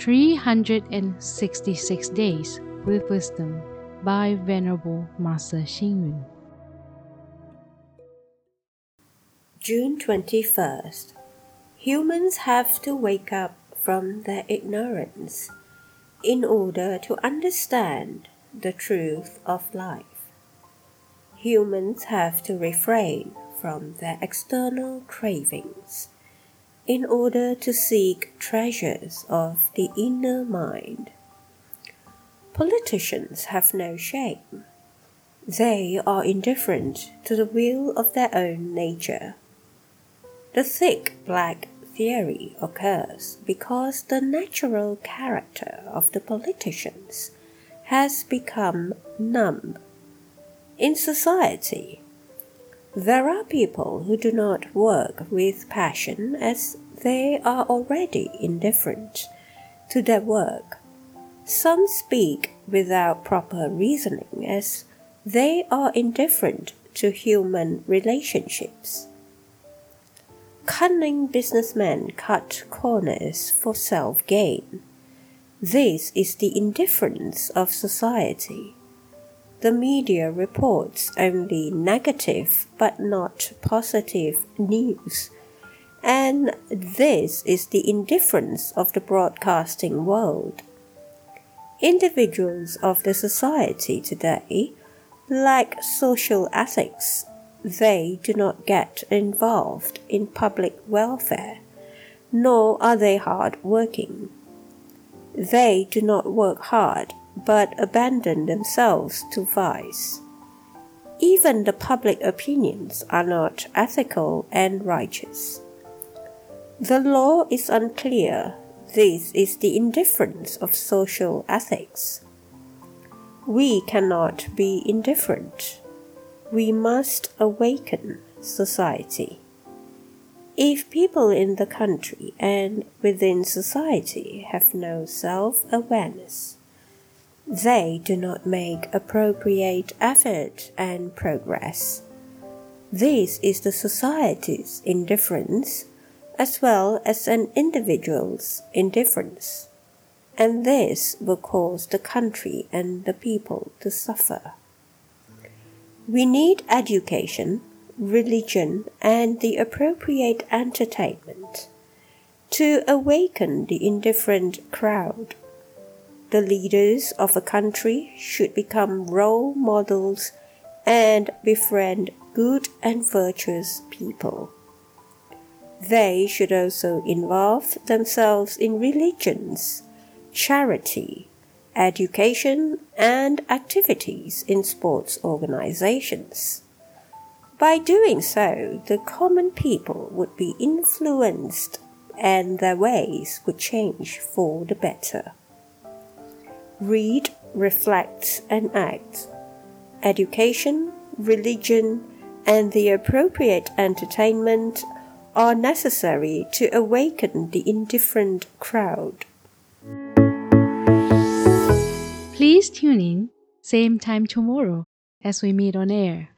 366 Days with Wisdom by Venerable Master Xing Yun. June 21st. Humans have to wake up from their ignorance in order to understand the truth of life. Humans have to refrain from their external cravings in order to seek treasures of the inner mind. Politicians have no shame. They are indifferent to the will of their own nature. The thick black theory occurs because the natural character of the politicians has become numb. In society, there are people who do not work with passion as they are already indifferent to their work. Some speak without proper reasoning as they are indifferent to human relationships. Cunning businessmen cut corners for self gain. This is the indifference of society. The media reports only negative but not positive news. And this is the indifference of the broadcasting world. Individuals of the society today lack social ethics. They do not get involved in public welfare, nor are they hard working. They do not work hard but abandon themselves to vice. Even the public opinions are not ethical and righteous. The law is unclear. This is the indifference of social ethics. We cannot be indifferent. We must awaken society. If people in the country and within society have no self awareness, they do not make appropriate effort and progress. This is the society's indifference as well as an individual's indifference, and this will cause the country and the people to suffer. We need education, religion, and the appropriate entertainment to awaken the indifferent crowd the leaders of a country should become role models and befriend good and virtuous people. They should also involve themselves in religions, charity, education, and activities in sports organizations. By doing so, the common people would be influenced and their ways would change for the better read, reflect, and act. Education, religion, and the appropriate entertainment are necessary to awaken the indifferent crowd. Please tune in, same time tomorrow as we meet on air.